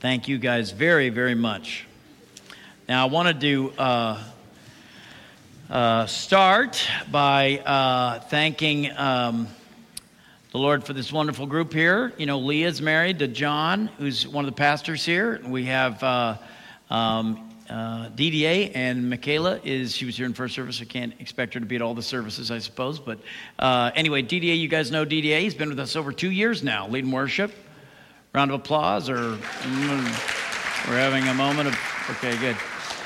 Thank you guys very, very much. Now, I wanted to uh, uh, start by uh, thanking um, the Lord for this wonderful group here. You know, Leah's married to John, who's one of the pastors here. We have uh, um, uh, DDA and Michaela is she was here in first service. I can't expect her to be at all the services, I suppose. But uh, anyway, DDA, you guys know DDA. He's been with us over two years now, leading worship. Round of applause, or mm, we're having a moment of okay, good.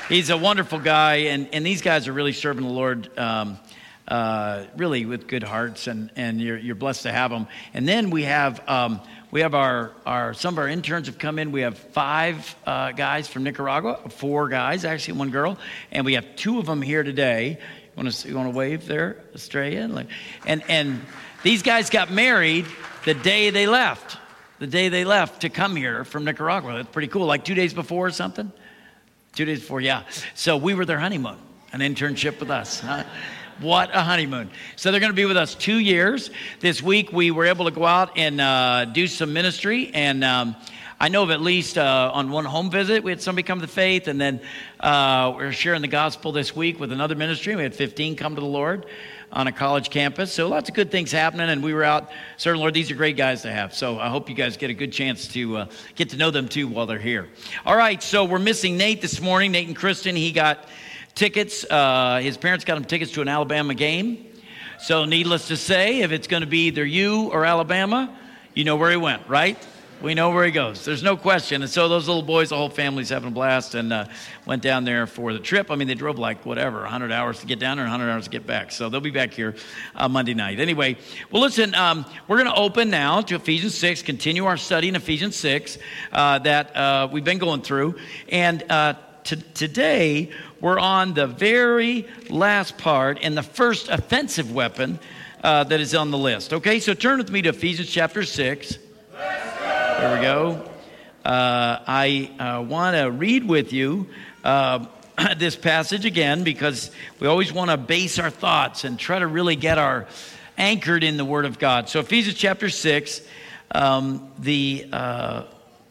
He's a wonderful guy, and, and these guys are really serving the Lord. Um, uh, really with good hearts, and, and you're, you're blessed to have them. And then we have um, we have our, our some of our interns have come in. We have five uh, guys from Nicaragua, four guys actually, one girl, and we have two of them here today. You want to you want to wave there, Australia? And and these guys got married the day they left, the day they left to come here from Nicaragua. That's pretty cool. Like two days before or something. Two days before, yeah. So we were their honeymoon, an internship with us. What a honeymoon. So they're going to be with us two years. This week we were able to go out and uh, do some ministry. And um, I know of at least uh, on one home visit, we had somebody come to faith. And then uh, we are sharing the gospel this week with another ministry. We had 15 come to the Lord on a college campus. So lots of good things happening. And we were out serving Lord. These are great guys to have. So I hope you guys get a good chance to uh, get to know them too while they're here. All right. So we're missing Nate this morning. Nate and Kristen, he got tickets. Uh, his parents got him tickets to an Alabama game. So, needless to say, if it's going to be either you or Alabama, you know where he went, right? We know where he goes. There's no question. And so those little boys, the whole family's having a blast and uh, went down there for the trip. I mean, they drove like whatever, 100 hours to get down there and 100 hours to get back. So they'll be back here uh, Monday night. Anyway, well, listen, um, we're going to open now to Ephesians 6, continue our study in Ephesians 6 uh, that uh, we've been going through. And uh, t- today, we're on the very last part and the first offensive weapon uh, that is on the list. Okay, so turn with me to Ephesians chapter 6. There we go. Uh, I uh, want to read with you uh, this passage again because we always want to base our thoughts and try to really get our anchored in the Word of God. So, Ephesians chapter 6, um, the uh,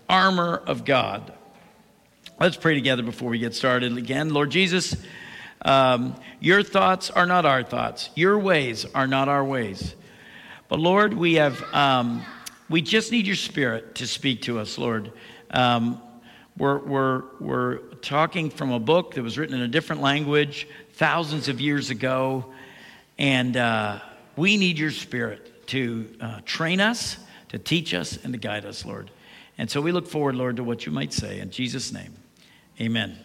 armor of God. Let's pray together before we get started again. Lord Jesus, um, your thoughts are not our thoughts, your ways are not our ways. But Lord, we have um, we just need your spirit to speak to us, Lord. Um, we're, we're, we're talking from a book that was written in a different language thousands of years ago, and uh, we need your spirit to uh, train us, to teach us, and to guide us, Lord. And so we look forward, Lord, to what you might say. In Jesus' name. Amen.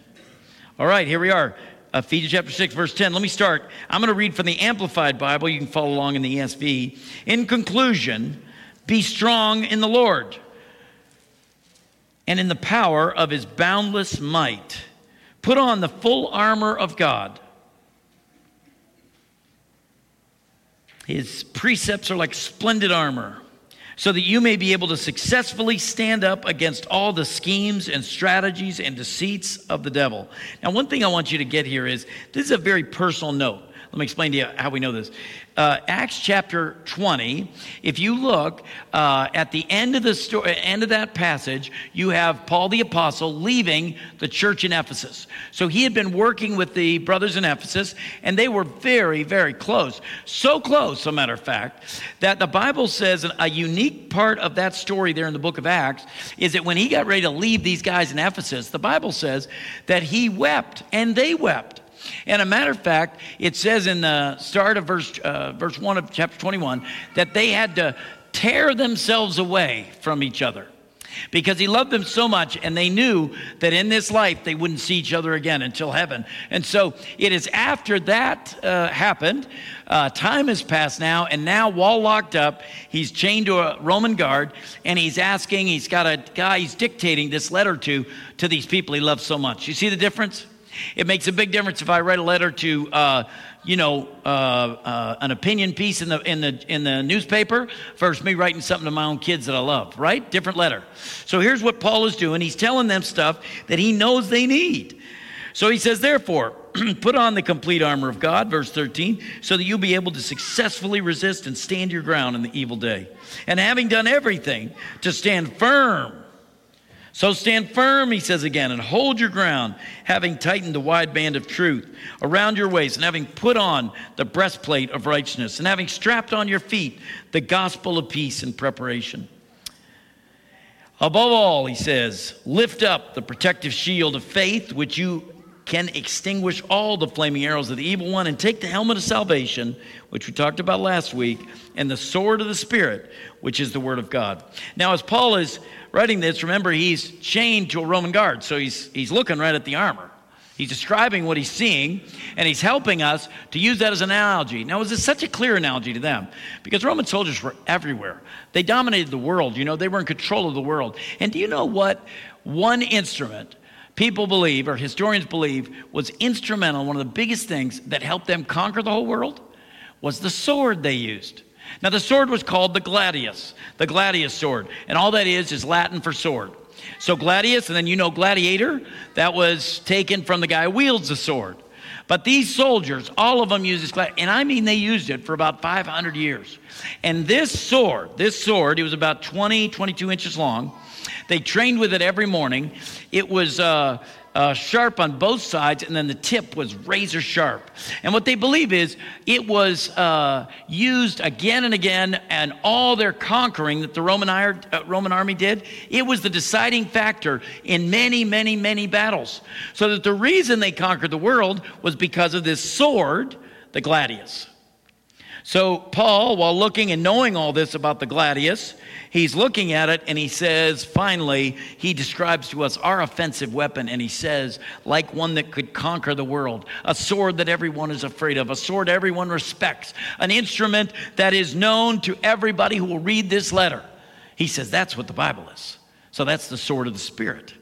All right, here we are. Ephesians chapter 6, verse 10. Let me start. I'm going to read from the Amplified Bible. You can follow along in the ESV. In conclusion, be strong in the Lord and in the power of his boundless might. Put on the full armor of God. His precepts are like splendid armor so that you may be able to successfully stand up against all the schemes and strategies and deceits of the devil. Now, one thing I want you to get here is this is a very personal note. Let me explain to you how we know this. Uh, Acts chapter 20, if you look uh, at the end of the story, end of that passage, you have Paul the apostle leaving the church in Ephesus. So he had been working with the brothers in Ephesus, and they were very, very close. So close, a matter of fact, that the Bible says a unique part of that story there in the book of Acts is that when he got ready to leave these guys in Ephesus, the Bible says that he wept and they wept. And a matter of fact, it says in the start of verse, uh, verse 1 of chapter 21 that they had to tear themselves away from each other because he loved them so much and they knew that in this life they wouldn't see each other again until heaven. And so it is after that uh, happened uh, time has passed now and now Paul locked up he's chained to a roman guard and he's asking he's got a guy he's dictating this letter to to these people he loves so much. You see the difference it makes a big difference if I write a letter to, uh, you know, uh, uh, an opinion piece in the in the in the newspaper versus me writing something to my own kids that I love. Right? Different letter. So here's what Paul is doing. He's telling them stuff that he knows they need. So he says, therefore, put on the complete armor of God, verse 13, so that you'll be able to successfully resist and stand your ground in the evil day. And having done everything, to stand firm. So stand firm, he says again, and hold your ground, having tightened the wide band of truth around your waist, and having put on the breastplate of righteousness, and having strapped on your feet the gospel of peace in preparation. Above all, he says, lift up the protective shield of faith, which you can extinguish all the flaming arrows of the evil one, and take the helmet of salvation, which we talked about last week, and the sword of the Spirit, which is the word of God. Now, as Paul is writing this, remember he's chained to a Roman guard, so he's, he's looking right at the armor. He's describing what he's seeing, and he's helping us to use that as an analogy. Now, is this such a clear analogy to them? Because Roman soldiers were everywhere. They dominated the world, you know, they were in control of the world. And do you know what one instrument people believe, or historians believe, was instrumental, one of the biggest things that helped them conquer the whole world? Was the sword they used. Now, the sword was called the gladius, the gladius sword. And all that is is Latin for sword. So, gladius, and then you know gladiator, that was taken from the guy who wields the sword. But these soldiers, all of them used this gladius, and I mean they used it for about 500 years. And this sword, this sword, it was about 20, 22 inches long. They trained with it every morning. It was uh, uh, sharp on both sides, and then the tip was razor sharp. And what they believe is it was uh, used again and again, and all their conquering that the Roman, uh, Roman army did, it was the deciding factor in many, many, many battles. So that the reason they conquered the world was because of this sword, the gladius. So, Paul, while looking and knowing all this about the gladius, he's looking at it and he says, finally, he describes to us our offensive weapon and he says, like one that could conquer the world, a sword that everyone is afraid of, a sword everyone respects, an instrument that is known to everybody who will read this letter. He says, that's what the Bible is. So that's the sword of the Spirit.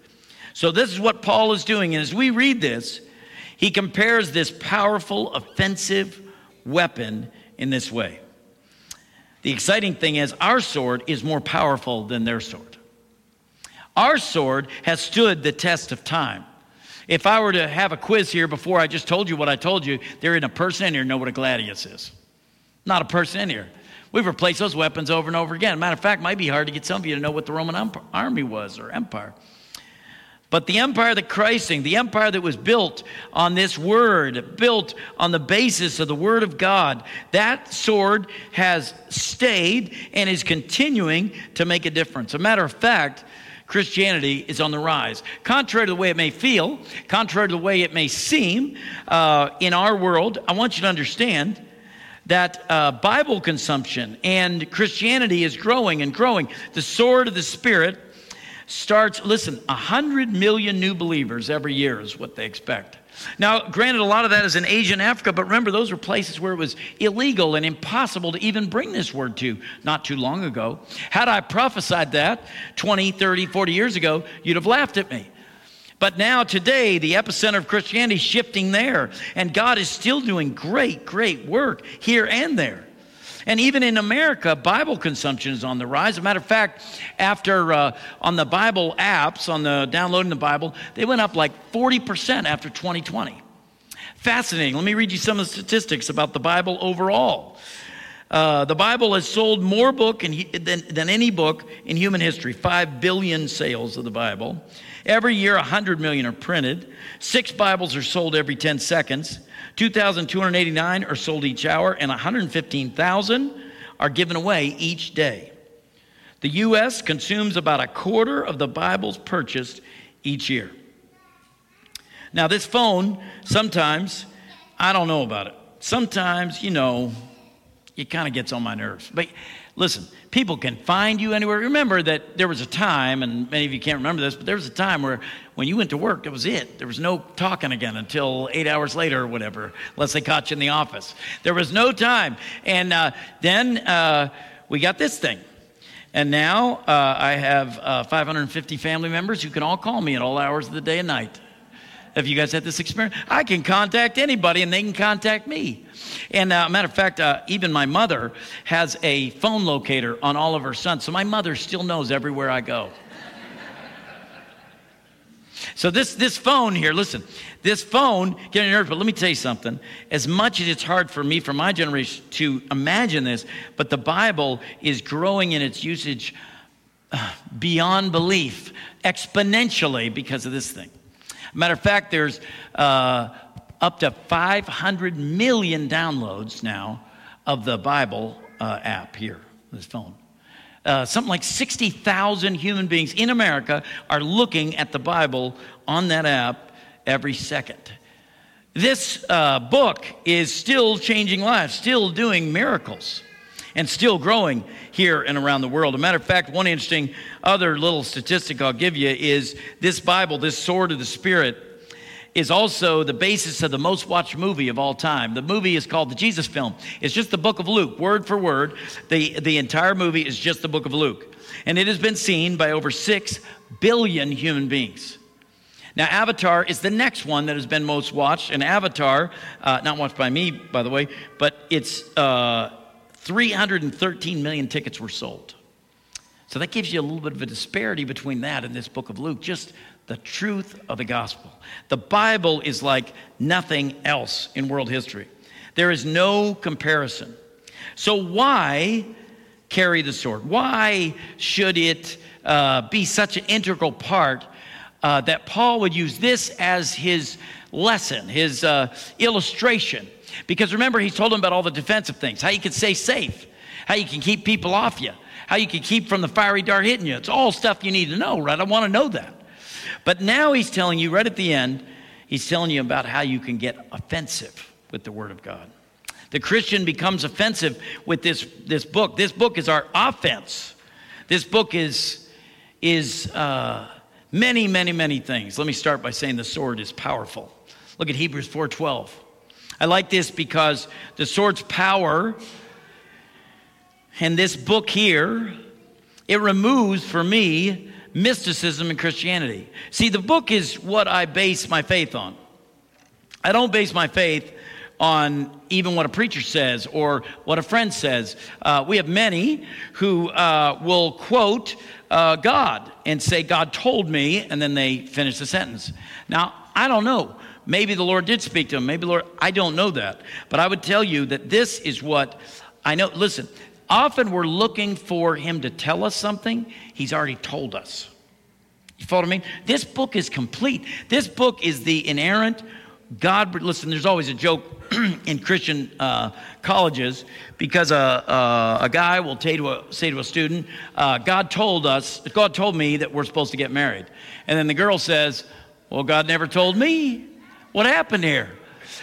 So this is what Paul is doing. And as we read this, he compares this powerful offensive weapon in this way. The exciting thing is, our sword is more powerful than their sword. Our sword has stood the test of time. If I were to have a quiz here before I just told you what I told you, there isn't a person in here know what a gladius is. Not a person in here. We've replaced those weapons over and over again. Matter of fact, might be hard to get some of you to know what the Roman army was or empire. But the empire that Christ the empire that was built on this word, built on the basis of the word of God, that sword has stayed and is continuing to make a difference. A matter of fact, Christianity is on the rise. Contrary to the way it may feel, contrary to the way it may seem uh, in our world, I want you to understand that uh, Bible consumption and Christianity is growing and growing. The sword of the Spirit starts, listen, 100 million new believers every year is what they expect. Now, granted, a lot of that is in Asia and Africa, but remember, those were places where it was illegal and impossible to even bring this word to not too long ago. Had I prophesied that 20, 30, 40 years ago, you'd have laughed at me. But now, today, the epicenter of Christianity is shifting there, and God is still doing great, great work here and there. And even in America, Bible consumption is on the rise. As a matter of fact, after uh, on the Bible apps, on the downloading the Bible, they went up like 40% after 2020. Fascinating. Let me read you some of the statistics about the Bible overall. Uh, the Bible has sold more book in, than, than any book in human history. Five billion sales of the Bible. Every year, 100 million are printed. Six Bibles are sold every 10 seconds. 2,289 are sold each hour, and 115,000 are given away each day. The U.S. consumes about a quarter of the Bibles purchased each year. Now, this phone, sometimes, I don't know about it. Sometimes, you know, it kind of gets on my nerves. But listen, people can find you anywhere. Remember that there was a time, and many of you can't remember this, but there was a time where when you went to work, that was it. There was no talking again until eight hours later or whatever, unless they caught you in the office. There was no time. And uh, then uh, we got this thing. And now uh, I have uh, 550 family members who can all call me at all hours of the day and night. Have you guys had this experience? I can contact anybody and they can contact me. And uh, matter of fact, uh, even my mother has a phone locator on all of her sons. So my mother still knows everywhere I go. So this this phone here, listen, this phone get on nerves. But let me tell you something. As much as it's hard for me, for my generation, to imagine this, but the Bible is growing in its usage uh, beyond belief exponentially because of this thing. Matter of fact, there's uh, up to 500 million downloads now of the Bible uh, app here, this phone. Uh, something like 60,000 human beings in America are looking at the Bible on that app every second. This uh, book is still changing lives, still doing miracles, and still growing here and around the world. A matter of fact, one interesting other little statistic I'll give you is this Bible, this sword of the Spirit, is also the basis of the most watched movie of all time. The movie is called the Jesus Film. It's just the book of Luke, word for word. The, the entire movie is just the book of Luke. And it has been seen by over 6 billion human beings. Now, Avatar is the next one that has been most watched. And Avatar, uh, not watched by me, by the way, but it's uh, 313 million tickets were sold. So that gives you a little bit of a disparity between that and this book of Luke, just the truth of the gospel. The Bible is like nothing else in world history. There is no comparison. So, why carry the sword? Why should it uh, be such an integral part uh, that Paul would use this as his lesson, his uh, illustration? Because remember, he told them about all the defensive things how you can stay safe, how you can keep people off you, how you can keep from the fiery dart hitting you. It's all stuff you need to know, right? I want to know that. But now he's telling you right at the end, he's telling you about how you can get offensive with the Word of God. The Christian becomes offensive with this, this book. This book is our offense. This book is, is uh, many, many, many things. Let me start by saying the sword is powerful. Look at Hebrews 4:12. I like this because the sword's power and this book here, it removes for me mysticism and Christianity. See, the book is what I base my faith on. I don't base my faith on even what a preacher says or what a friend says. Uh, we have many who uh, will quote uh, God and say, God told me, and then they finish the sentence. Now, I don't know. Maybe the Lord did speak to him. Maybe the Lord, I don't know that. But I would tell you that this is what I know. Listen, Often we're looking for him to tell us something he's already told us. You follow mean? This book is complete. This book is the inerrant God. Listen, there's always a joke in Christian uh, colleges because a, a, a, guy will say to a, say to a student, uh, God told us, God told me that we're supposed to get married. And then the girl says, Well, God never told me. What happened here?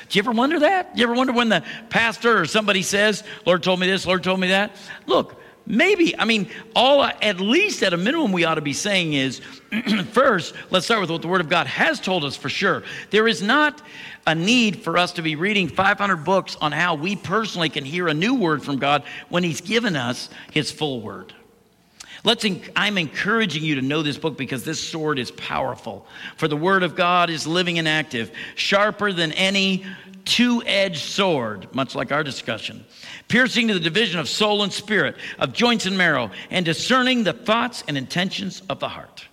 Do you ever wonder that? Do you ever wonder when the pastor or somebody says, Lord told me this, Lord told me that? Look, maybe, I mean, all, at least at a minimum, we ought to be saying is first, let's start with what the Word of God has told us for sure. There is not a need for us to be reading 500 books on how we personally can hear a new word from God when He's given us His full word. Let's, I'm encouraging you to know this book because this sword is powerful. For the word of God is living and active, sharper than any two edged sword, much like our discussion, piercing to the division of soul and spirit, of joints and marrow, and discerning the thoughts and intentions of the heart.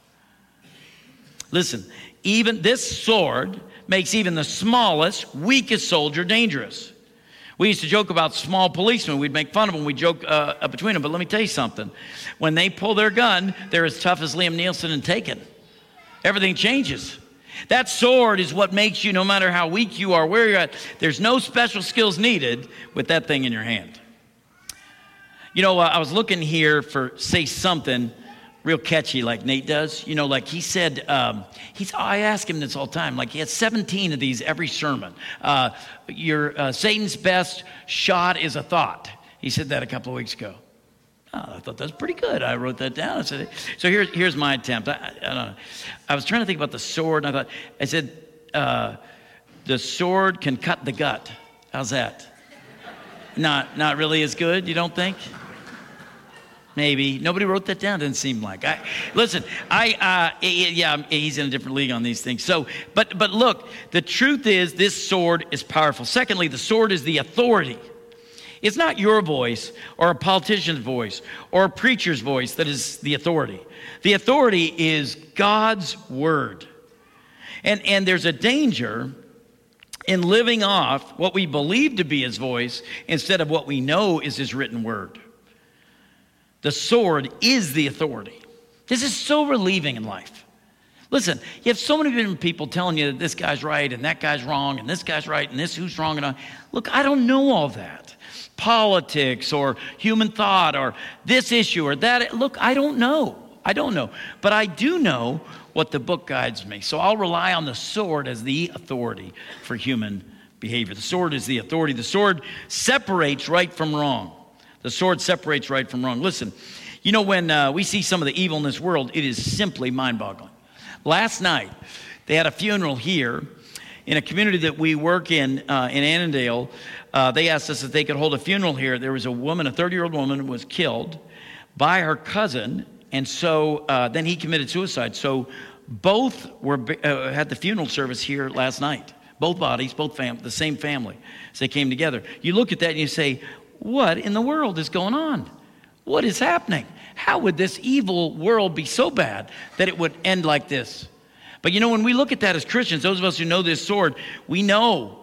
Listen, even this sword makes even the smallest, weakest soldier dangerous. We used to joke about small policemen. We'd make fun of them. We'd joke uh, between them. But let me tell you something. When they pull their gun, they're as tough as Liam Neeson and Taken. Everything changes. That sword is what makes you, no matter how weak you are, where you're at, there's no special skills needed with that thing in your hand. You know, uh, I was looking here for say something real catchy like Nate does. You know, like he said, um, he's, I ask him this all the time. Like he has 17 of these every sermon. Uh, your uh, Satan's best shot is a thought. He said that a couple of weeks ago. Oh, I thought that's pretty good. I wrote that down. I said, so here's, here's my attempt. I, I, don't know. I was trying to think about the sword, and I thought, I said, uh, the sword can cut the gut. How's that? Not, not really as good, you don't think? Maybe nobody wrote that down. Didn't seem like. I, listen, I uh, yeah, he's in a different league on these things. So, but but look, the truth is, this sword is powerful. Secondly, the sword is the authority. It's not your voice or a politician's voice or a preacher's voice that is the authority. The authority is God's word, and and there's a danger in living off what we believe to be His voice instead of what we know is His written word. The sword is the authority. This is so relieving in life. Listen, you have so many different people telling you that this guy's right and that guy's wrong and this guy's right and this who's wrong and I. Look, I don't know all that. Politics or human thought or this issue or that. Look, I don't know. I don't know. But I do know what the book guides me. So I'll rely on the sword as the authority for human behavior. The sword is the authority. The sword separates right from wrong. The sword separates right from wrong. Listen, you know, when uh, we see some of the evil in this world, it is simply mind boggling. Last night, they had a funeral here in a community that we work in uh, in Annandale. Uh, they asked us if they could hold a funeral here. There was a woman, a 30 year old woman, was killed by her cousin and so uh, then he committed suicide. So both were uh, had the funeral service here last night. Both bodies, both fam- the same family. So they came together. You look at that and you say, "What in the world is going on? What is happening? How would this evil world be so bad that it would end like this?" But you know, when we look at that as Christians, those of us who know this sword, we know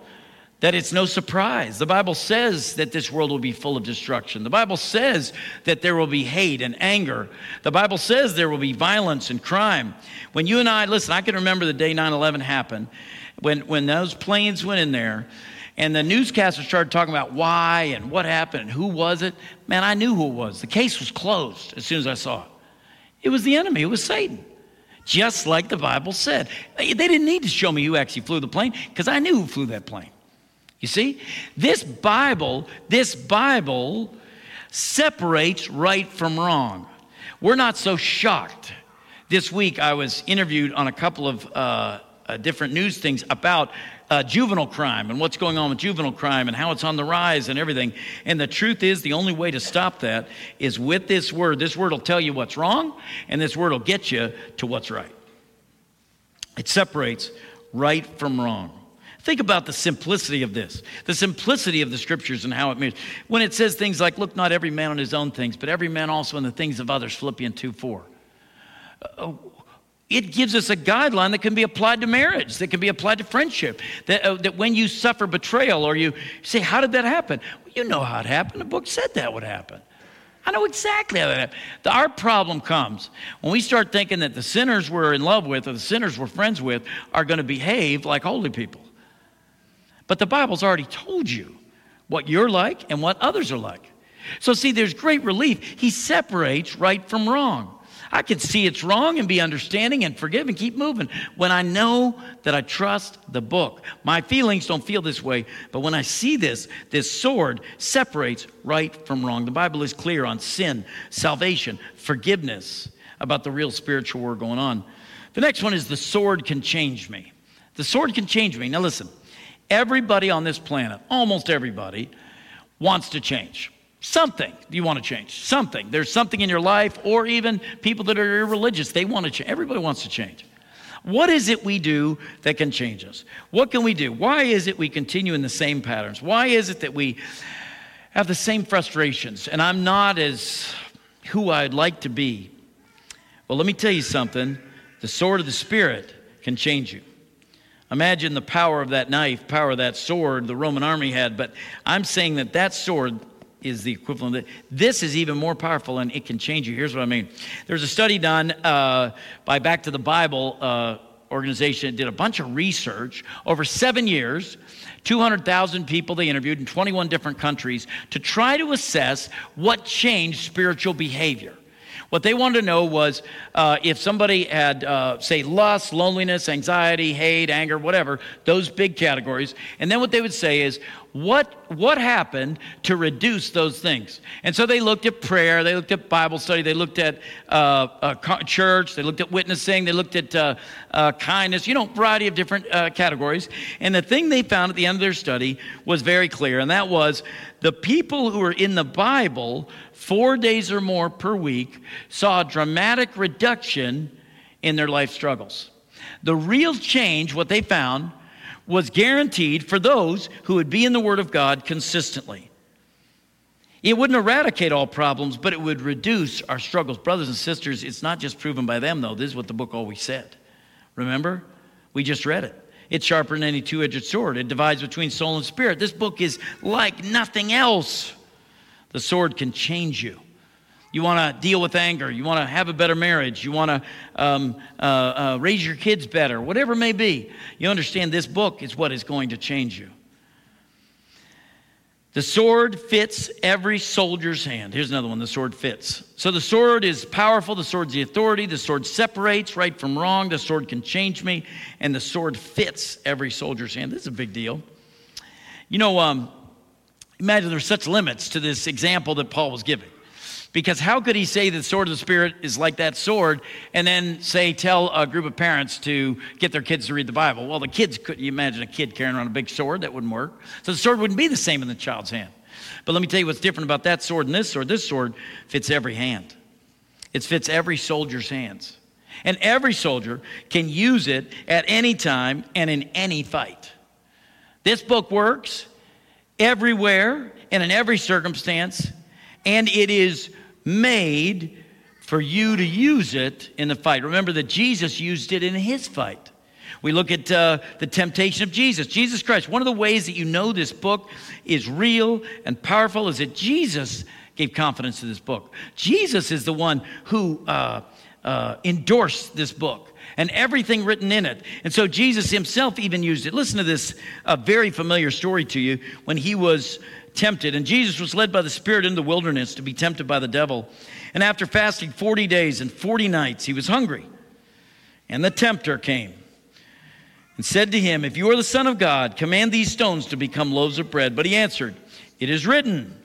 that it's no surprise. The Bible says that this world will be full of destruction. The Bible says that there will be hate and anger. The Bible says there will be violence and crime. When you and I, listen, I can remember the day 9 11 happened, when, when those planes went in there, and the newscasters started talking about why and what happened and who was it. Man, I knew who it was. The case was closed as soon as I saw it. It was the enemy, it was Satan. Just like the Bible said. They didn't need to show me who actually flew the plane because I knew who flew that plane. You see? This Bible, this Bible separates right from wrong. We're not so shocked. This week I was interviewed on a couple of uh, uh, different news things about uh, juvenile crime and what's going on with juvenile crime and how it's on the rise and everything. And the truth is, the only way to stop that is with this word. This word will tell you what's wrong, and this word will get you to what's right. It separates right from wrong. Think about the simplicity of this, the simplicity of the scriptures and how it means. When it says things like, look not every man on his own things, but every man also in the things of others, Philippians 2 4. Uh, it gives us a guideline that can be applied to marriage, that can be applied to friendship. That, uh, that when you suffer betrayal or you say, How did that happen? Well, you know how it happened. The book said that would happen. I know exactly how that happened. The, our problem comes when we start thinking that the sinners we're in love with or the sinners we're friends with are going to behave like holy people. But the Bible's already told you what you're like and what others are like. So, see, there's great relief. He separates right from wrong. I can see it's wrong and be understanding and forgive and keep moving when I know that I trust the book. My feelings don't feel this way, but when I see this, this sword separates right from wrong. The Bible is clear on sin, salvation, forgiveness, about the real spiritual war going on. The next one is the sword can change me. The sword can change me. Now, listen, Everybody on this planet, almost everybody, wants to change. Something you want to change. Something. There's something in your life, or even people that are irreligious, they want to change. Everybody wants to change. What is it we do that can change us? What can we do? Why is it we continue in the same patterns? Why is it that we have the same frustrations and I'm not as who I'd like to be? Well, let me tell you something the sword of the Spirit can change you. Imagine the power of that knife, power of that sword the Roman army had. But I'm saying that that sword is the equivalent. of This is even more powerful and it can change you. Here's what I mean. There's a study done uh, by Back to the Bible uh, organization. Did a bunch of research over seven years. 200,000 people they interviewed in 21 different countries to try to assess what changed spiritual behavior. What they wanted to know was uh, if somebody had, uh, say, lust, loneliness, anxiety, hate, anger, whatever, those big categories. And then what they would say is, what, what happened to reduce those things? And so they looked at prayer, they looked at Bible study, they looked at uh, church, they looked at witnessing, they looked at uh, uh, kindness, you know, variety of different uh, categories. And the thing they found at the end of their study was very clear, and that was the people who were in the Bible four days or more per week saw a dramatic reduction in their life struggles. The real change, what they found, was guaranteed for those who would be in the Word of God consistently. It wouldn't eradicate all problems, but it would reduce our struggles. Brothers and sisters, it's not just proven by them, though. This is what the book always said. Remember? We just read it. It's sharper than any two edged sword, it divides between soul and spirit. This book is like nothing else. The sword can change you. You want to deal with anger. You want to have a better marriage. You want to um, uh, uh, raise your kids better, whatever it may be. You understand this book is what is going to change you. The sword fits every soldier's hand. Here's another one the sword fits. So the sword is powerful. The sword's the authority. The sword separates right from wrong. The sword can change me. And the sword fits every soldier's hand. This is a big deal. You know, um, imagine there's such limits to this example that Paul was giving. Because how could he say the sword of the Spirit is like that sword and then say, tell a group of parents to get their kids to read the Bible? Well, the kids could, you imagine a kid carrying around a big sword? That wouldn't work. So the sword wouldn't be the same in the child's hand. But let me tell you what's different about that sword and this sword. This sword fits every hand, it fits every soldier's hands. And every soldier can use it at any time and in any fight. This book works everywhere and in every circumstance, and it is made for you to use it in the fight. Remember that Jesus used it in his fight. We look at uh, the temptation of Jesus, Jesus Christ. One of the ways that you know this book is real and powerful is that Jesus gave confidence to this book. Jesus is the one who uh, uh, endorsed this book and everything written in it. And so Jesus himself even used it. Listen to this a very familiar story to you when he was tempted. And Jesus was led by the Spirit in the wilderness to be tempted by the devil. And after fasting 40 days and 40 nights, he was hungry. And the tempter came and said to him, If you are the Son of God, command these stones to become loaves of bread. But he answered, It is written.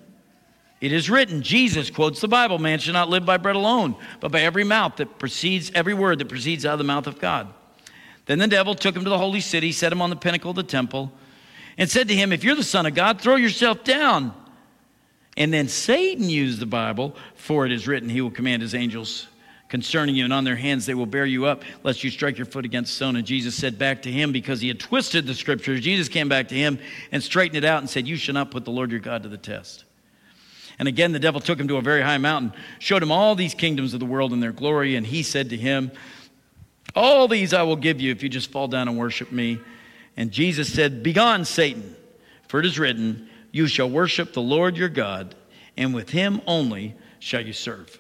It is written, Jesus quotes the Bible, man shall not live by bread alone, but by every mouth that proceeds, every word that proceeds out of the mouth of God. Then the devil took him to the holy city, set him on the pinnacle of the temple and said to him, If you're the Son of God, throw yourself down. And then Satan used the Bible, for it is written, He will command His angels concerning you, and on their hands they will bear you up, lest you strike your foot against stone. And Jesus said back to him, because he had twisted the scriptures, Jesus came back to him and straightened it out and said, You shall not put the Lord your God to the test. And again, the devil took him to a very high mountain, showed him all these kingdoms of the world and their glory, and he said to him, All these I will give you if you just fall down and worship me. And Jesus said, Begone, Satan, for it is written, You shall worship the Lord your God, and with him only shall you serve.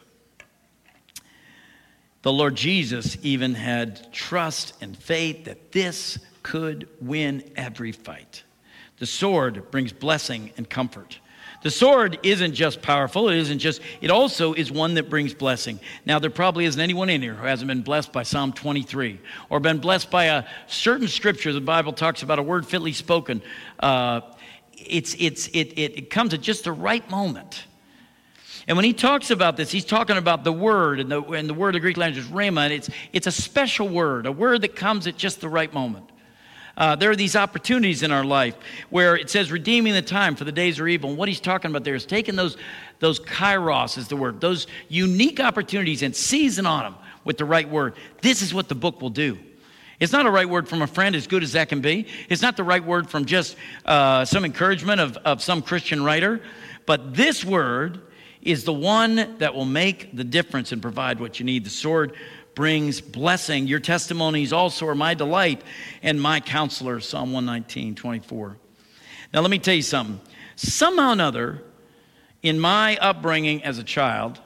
The Lord Jesus even had trust and faith that this could win every fight. The sword brings blessing and comfort. The sword isn't just powerful, it isn't just, it also is one that brings blessing. Now, there probably isn't anyone in here who hasn't been blessed by Psalm 23 or been blessed by a certain scripture. The Bible talks about a word fitly spoken. Uh, it's, it's, it, it, it comes at just the right moment. And when he talks about this, he's talking about the word, and the, and the word of the Greek language is rhema, and it's, it's a special word, a word that comes at just the right moment. Uh, there are these opportunities in our life where it says redeeming the time for the days are evil. And what he's talking about there is taking those, those kairos is the word, those unique opportunities and seizing on them with the right word. This is what the book will do. It's not a right word from a friend, as good as that can be. It's not the right word from just uh, some encouragement of, of some Christian writer. But this word is the one that will make the difference and provide what you need. The sword brings blessing. Your testimonies also are my delight and my counselor, Psalm 119, 24. Now, let me tell you something. Somehow or another, in my upbringing as a child,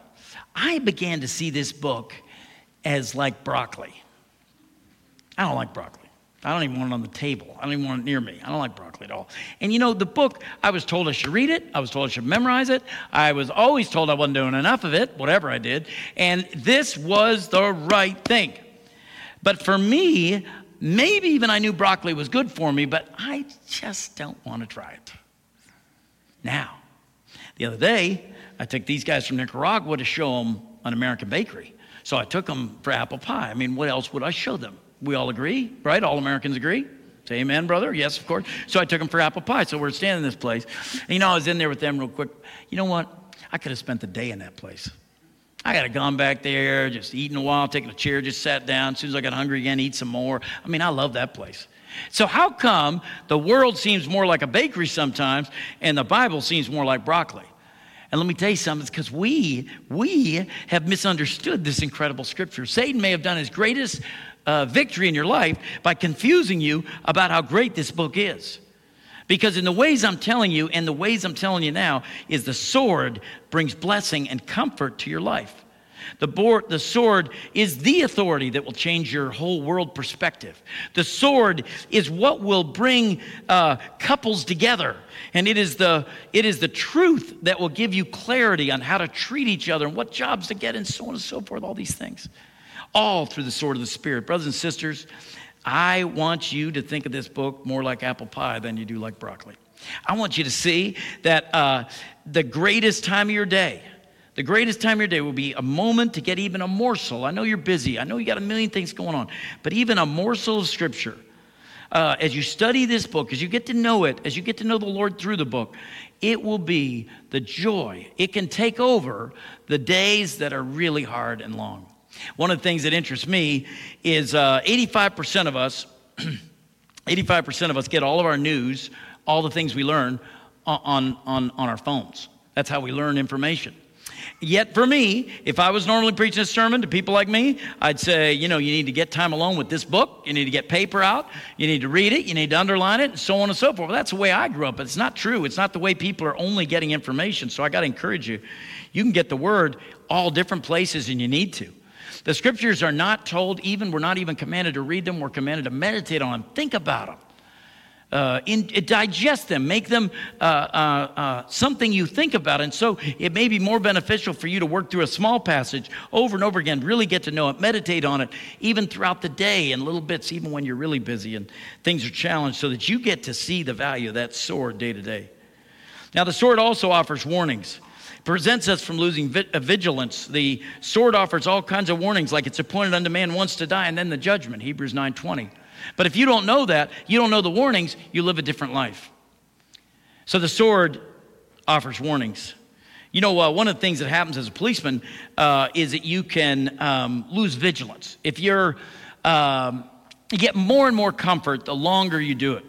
I began to see this book as like broccoli. I don't like broccoli. I don't even want it on the table. I don't even want it near me. I don't like broccoli at all. And you know, the book, I was told I should read it. I was told I should memorize it. I was always told I wasn't doing enough of it, whatever I did. And this was the right thing. But for me, maybe even I knew broccoli was good for me, but I just don't want to try it. Now, the other day, I took these guys from Nicaragua to show them an American bakery. So I took them for apple pie. I mean, what else would I show them? We all agree, right? All Americans agree? Say amen, brother. Yes, of course. So I took them for apple pie. So we're standing in this place. And, you know, I was in there with them real quick. You know what? I could have spent the day in that place. I got have gone back there, just eating a while, taking a chair, just sat down. As soon as I got hungry again, eat some more. I mean, I love that place. So how come the world seems more like a bakery sometimes and the Bible seems more like broccoli? And let me tell you something, it's because we, we have misunderstood this incredible scripture. Satan may have done his greatest uh, victory in your life by confusing you about how great this book is. Because in the ways I'm telling you, and the ways I'm telling you now, is the sword brings blessing and comfort to your life. The, board, the sword is the authority that will change your whole world perspective. The sword is what will bring uh, couples together. And it is, the, it is the truth that will give you clarity on how to treat each other and what jobs to get and so on and so forth, all these things. All through the sword of the Spirit. Brothers and sisters, I want you to think of this book more like apple pie than you do like broccoli. I want you to see that uh, the greatest time of your day, the greatest time of your day will be a moment to get even a morsel. I know you're busy. I know you got a million things going on, but even a morsel of scripture. Uh, as you study this book, as you get to know it, as you get to know the Lord through the book, it will be the joy. It can take over the days that are really hard and long. One of the things that interests me is uh, 85% of us, 85% of us get all of our news, all the things we learn on, on, on our phones. That's how we learn information. Yet for me, if I was normally preaching a sermon to people like me, I'd say, you know, you need to get time alone with this book. You need to get paper out. You need to read it. You need to underline it, and so on and so forth. Well, that's the way I grew up, it's not true. It's not the way people are only getting information. So I got to encourage you. You can get the word all different places, and you need to. The scriptures are not told, even, we're not even commanded to read them. We're commanded to meditate on them, think about them uh, in, digest them, make them uh, uh, uh, something you think about. And so it may be more beneficial for you to work through a small passage over and over again, really get to know it, meditate on it, even throughout the day in little bits, even when you're really busy and things are challenged, so that you get to see the value of that sword day to day. Now, the sword also offers warnings presents us from losing uh, vigilance. The sword offers all kinds of warnings, like it's appointed unto man once to die, and then the judgment, Hebrews 9:20. But if you don't know that, you don't know the warnings, you live a different life. So the sword offers warnings. You know, uh, one of the things that happens as a policeman uh, is that you can um, lose vigilance. If you're, um, you get more and more comfort the longer you do it.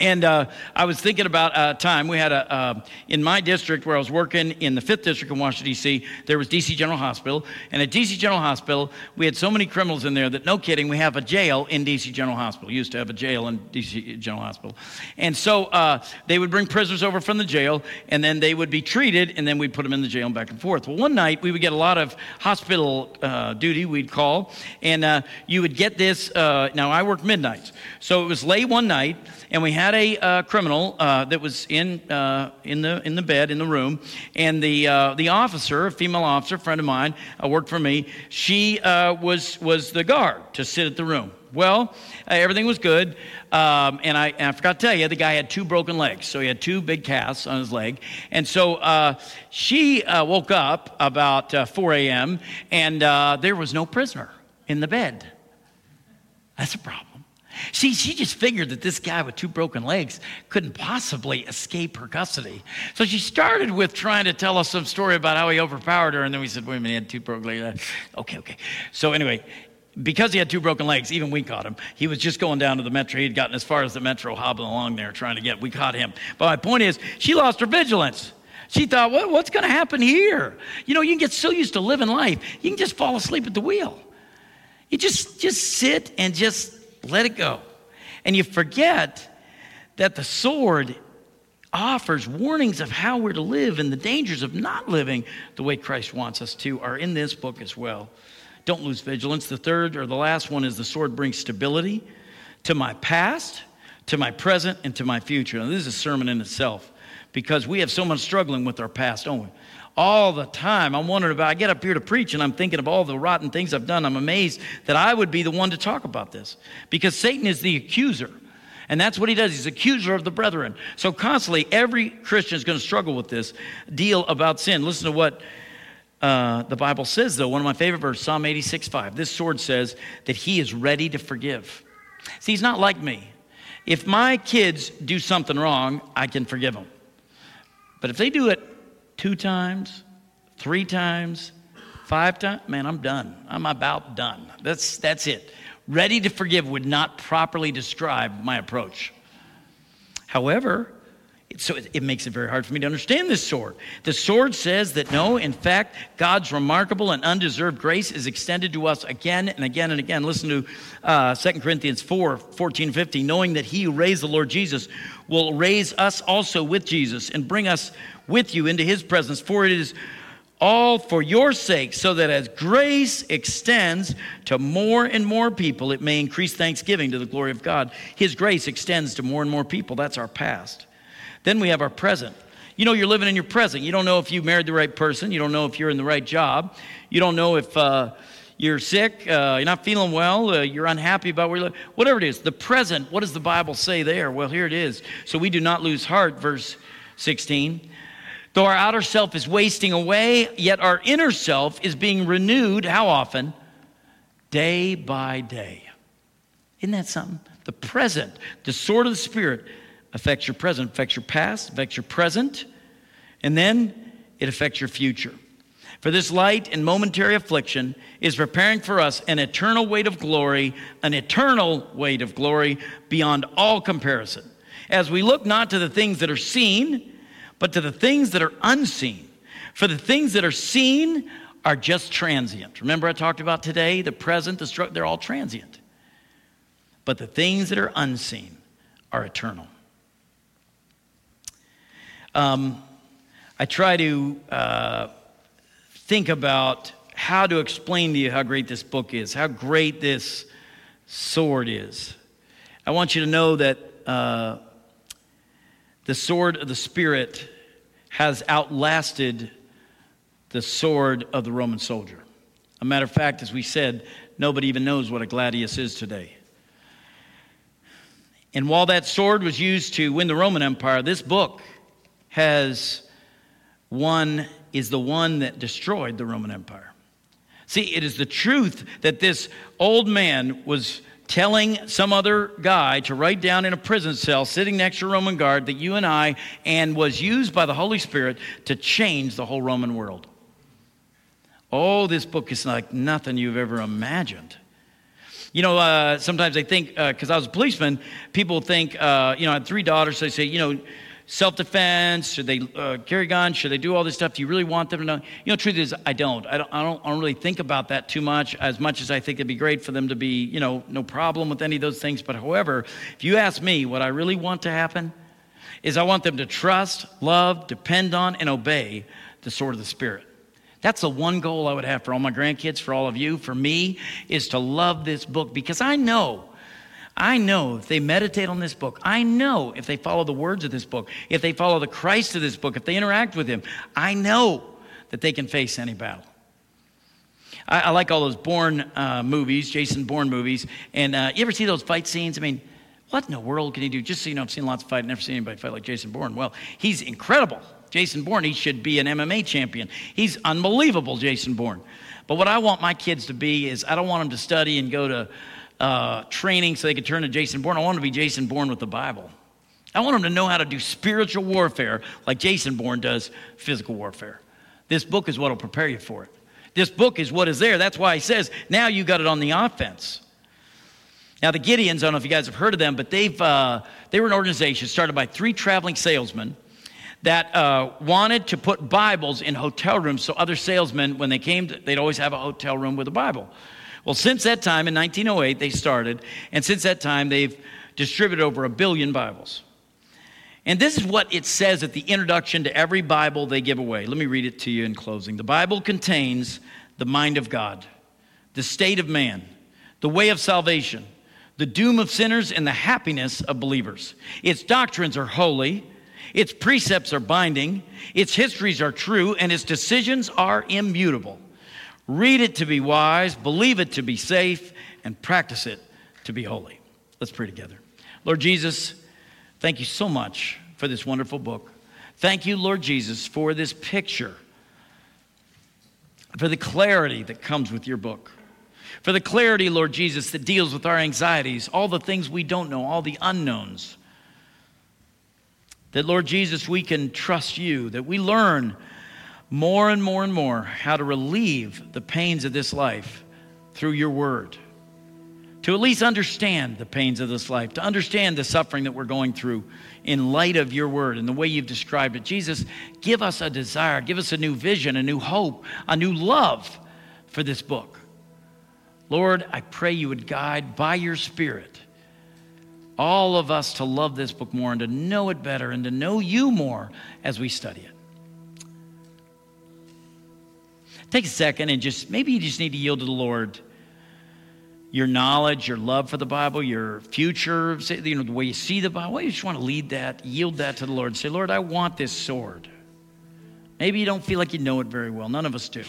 And uh, I was thinking about a time we had a, uh, in my district where I was working in the 5th District in Washington, D.C., there was D.C. General Hospital. And at D.C. General Hospital, we had so many criminals in there that, no kidding, we have a jail in D.C. General Hospital. We used to have a jail in D.C. General Hospital. And so uh, they would bring prisoners over from the jail, and then they would be treated, and then we'd put them in the jail and back and forth. Well, one night we would get a lot of hospital uh, duty, we'd call, and uh, you would get this. Uh, now, I work midnights. So it was late one night and we had a uh, criminal uh, that was in, uh, in, the, in the bed, in the room, and the, uh, the officer, a female officer, a friend of mine, uh, worked for me, she uh, was, was the guard to sit at the room. Well, everything was good, um, and, I, and I forgot to tell you, the guy had two broken legs, so he had two big casts on his leg, and so she woke up about 4 a.m., and there was no prisoner in the bed. That's a problem. See, she just figured that this guy with two broken legs couldn't possibly escape her custody. So she started with trying to tell us some story about how he overpowered her, and then we said, wait a minute, he had two broken legs. Okay, okay. So anyway, because he had two broken legs, even we caught him. He was just going down to the metro. He'd gotten as far as the metro, hobbling along there, trying to get. We caught him. But my point is, she lost her vigilance. She thought, what, what's going to happen here? You know, you can get so used to living life, you can just fall asleep at the wheel. You just just sit and just let it go. And you forget that the sword offers warnings of how we're to live and the dangers of not living the way Christ wants us to are in this book as well. Don't lose vigilance. The third or the last one is the sword brings stability to my past, to my present, and to my future. And this is a sermon in itself because we have so much struggling with our past, don't we? All the time. I'm wondering about, I get up here to preach and I'm thinking of all the rotten things I've done. I'm amazed that I would be the one to talk about this because Satan is the accuser. And that's what he does. He's accuser of the brethren. So constantly, every Christian is going to struggle with this deal about sin. Listen to what uh, the Bible says, though. One of my favorite verses, Psalm 86 5. This sword says that he is ready to forgive. See, he's not like me. If my kids do something wrong, I can forgive them. But if they do it two times, three times, five times, man, I'm done. I'm about done. That's, that's it. Ready to forgive would not properly describe my approach. However, so it, it, makes it very hard for me to understand this sword. The sword says that no, in fact, God's remarkable and undeserved grace is extended to us again and again and again. Listen to uh, 2 Corinthians 4 14, 15. Knowing that he who raised the Lord Jesus will raise us also with Jesus and bring us with you into his presence. For it is all for your sake, so that as grace extends to more and more people, it may increase thanksgiving to the glory of God. His grace extends to more and more people. That's our past. Then we have our present. You know, you're living in your present. You don't know if you married the right person. You don't know if you're in the right job. You don't know if uh, you're sick, uh, you're not feeling well, uh, you're unhappy about where. Whatever it is, the present, what does the Bible say there? Well, here it is. So we do not lose heart, verse 16. Though our outer self is wasting away, yet our inner self is being renewed, how often? Day by day. Isn't that something? The present, the sword of the Spirit, affects your present, affects your past, affects your present, and then it affects your future. For this light and momentary affliction is preparing for us an eternal weight of glory, an eternal weight of glory beyond all comparison. As we look not to the things that are seen, but to the things that are unseen. For the things that are seen are just transient. Remember, I talked about today the present, the struck, they're all transient. But the things that are unseen are eternal. Um, I try to uh, think about how to explain to you how great this book is, how great this sword is. I want you to know that uh, the sword of the Spirit has outlasted the sword of the Roman soldier. A matter of fact, as we said, nobody even knows what a gladius is today. And while that sword was used to win the Roman Empire, this book has one is the one that destroyed the Roman Empire. See, it is the truth that this old man was telling some other guy to write down in a prison cell sitting next to a Roman guard that you and I, and was used by the Holy Spirit to change the whole Roman world. Oh, this book is like nothing you've ever imagined. You know, uh, sometimes I think, because uh, I was a policeman, people think, uh, you know, I had three daughters, so they say, you know, self defense? Should they uh, carry guns? Should they do all this stuff? Do you really want them to know? You know, truth is, I don't. I don't, I don't. I don't really think about that too much. As much as I think it'd be great for them to be, you know, no problem with any of those things. But however, if you ask me, what I really want to happen is I want them to trust, love, depend on, and obey the sword of the Spirit. That's the one goal I would have for all my grandkids, for all of you, for me, is to love this book because I know I know if they meditate on this book, I know if they follow the words of this book, if they follow the Christ of this book, if they interact with Him, I know that they can face any battle. I, I like all those Bourne uh, movies, Jason Bourne movies. And uh, you ever see those fight scenes? I mean, what in the world can he do? Just so you know, I've seen lots of fight, never seen anybody fight like Jason Bourne. Well, he's incredible. Jason Bourne, he should be an MMA champion. He's unbelievable, Jason Bourne. But what I want my kids to be is I don't want them to study and go to uh, training so they could turn to Jason Bourne. I want them to be Jason Bourne with the Bible. I want them to know how to do spiritual warfare like Jason Bourne does physical warfare. This book is what will prepare you for it. This book is what is there. That's why he says, now you got it on the offense. Now, the Gideons, I don't know if you guys have heard of them, but they've, uh, they were an organization started by three traveling salesmen that uh, wanted to put Bibles in hotel rooms so other salesmen, when they came, to, they'd always have a hotel room with a Bible. Well, since that time in 1908, they started, and since that time, they've distributed over a billion Bibles. And this is what it says at the introduction to every Bible they give away. Let me read it to you in closing. The Bible contains the mind of God, the state of man, the way of salvation, the doom of sinners, and the happiness of believers. Its doctrines are holy, its precepts are binding, its histories are true, and its decisions are immutable. Read it to be wise, believe it to be safe, and practice it to be holy. Let's pray together. Lord Jesus, thank you so much for this wonderful book. Thank you, Lord Jesus, for this picture, for the clarity that comes with your book, for the clarity, Lord Jesus, that deals with our anxieties, all the things we don't know, all the unknowns. That, Lord Jesus, we can trust you, that we learn more and more and more how to relieve the pains of this life through your word, to at least understand the pains of this life, to understand the suffering that we're going through in light of your word and the way you've described it. Jesus, give us a desire, give us a new vision, a new hope, a new love for this book. Lord, I pray you would guide by your Spirit all of us to love this book more and to know it better and to know you more as we study it. Take a second and just maybe you just need to yield to the Lord your knowledge, your love for the Bible, your future, you know, the way you see the Bible. You just want to lead that, yield that to the Lord. Say, Lord, I want this sword. Maybe you don't feel like you know it very well. None of us do.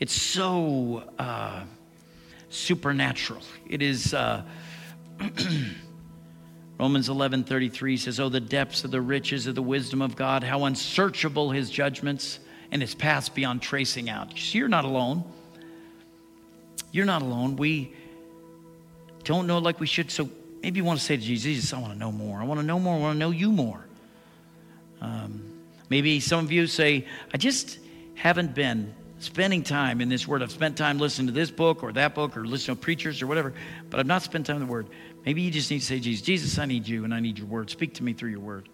It's so uh, supernatural. It is. Uh, Romans 11:33 says, "Oh the depths of the riches of the wisdom of God, how unsearchable his judgments and his paths beyond tracing out." You're not alone. You're not alone. We don't know like we should. So maybe you want to say to Jesus, I want to know more. I want to know more. I want to know you more. Um, maybe some of you say, I just haven't been spending time in this word. I've spent time listening to this book or that book or listening to preachers or whatever, but I've not spent time in the word. Maybe you just need to say, Jesus, Jesus, I need you and I need your word. Speak to me through your word.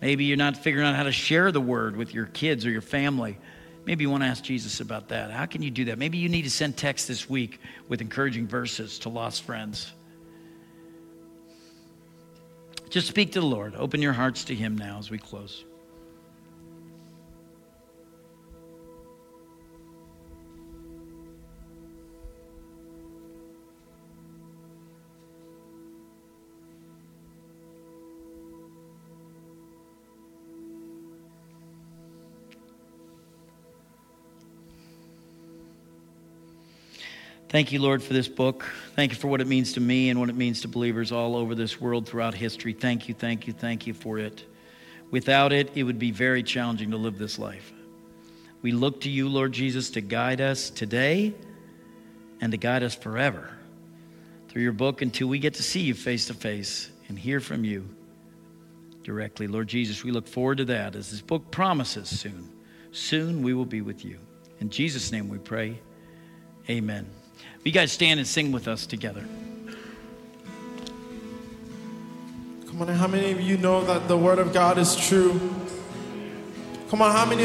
Maybe you're not figuring out how to share the word with your kids or your family. Maybe you want to ask Jesus about that. How can you do that? Maybe you need to send text this week with encouraging verses to lost friends. Just speak to the Lord. Open your hearts to Him now as we close. Thank you, Lord, for this book. Thank you for what it means to me and what it means to believers all over this world throughout history. Thank you, thank you, thank you for it. Without it, it would be very challenging to live this life. We look to you, Lord Jesus, to guide us today and to guide us forever through your book until we get to see you face to face and hear from you directly. Lord Jesus, we look forward to that as this book promises soon. Soon we will be with you. In Jesus' name we pray. Amen. You guys stand and sing with us together. Come on, how many of you know that the Word of God is true? Come on, how many of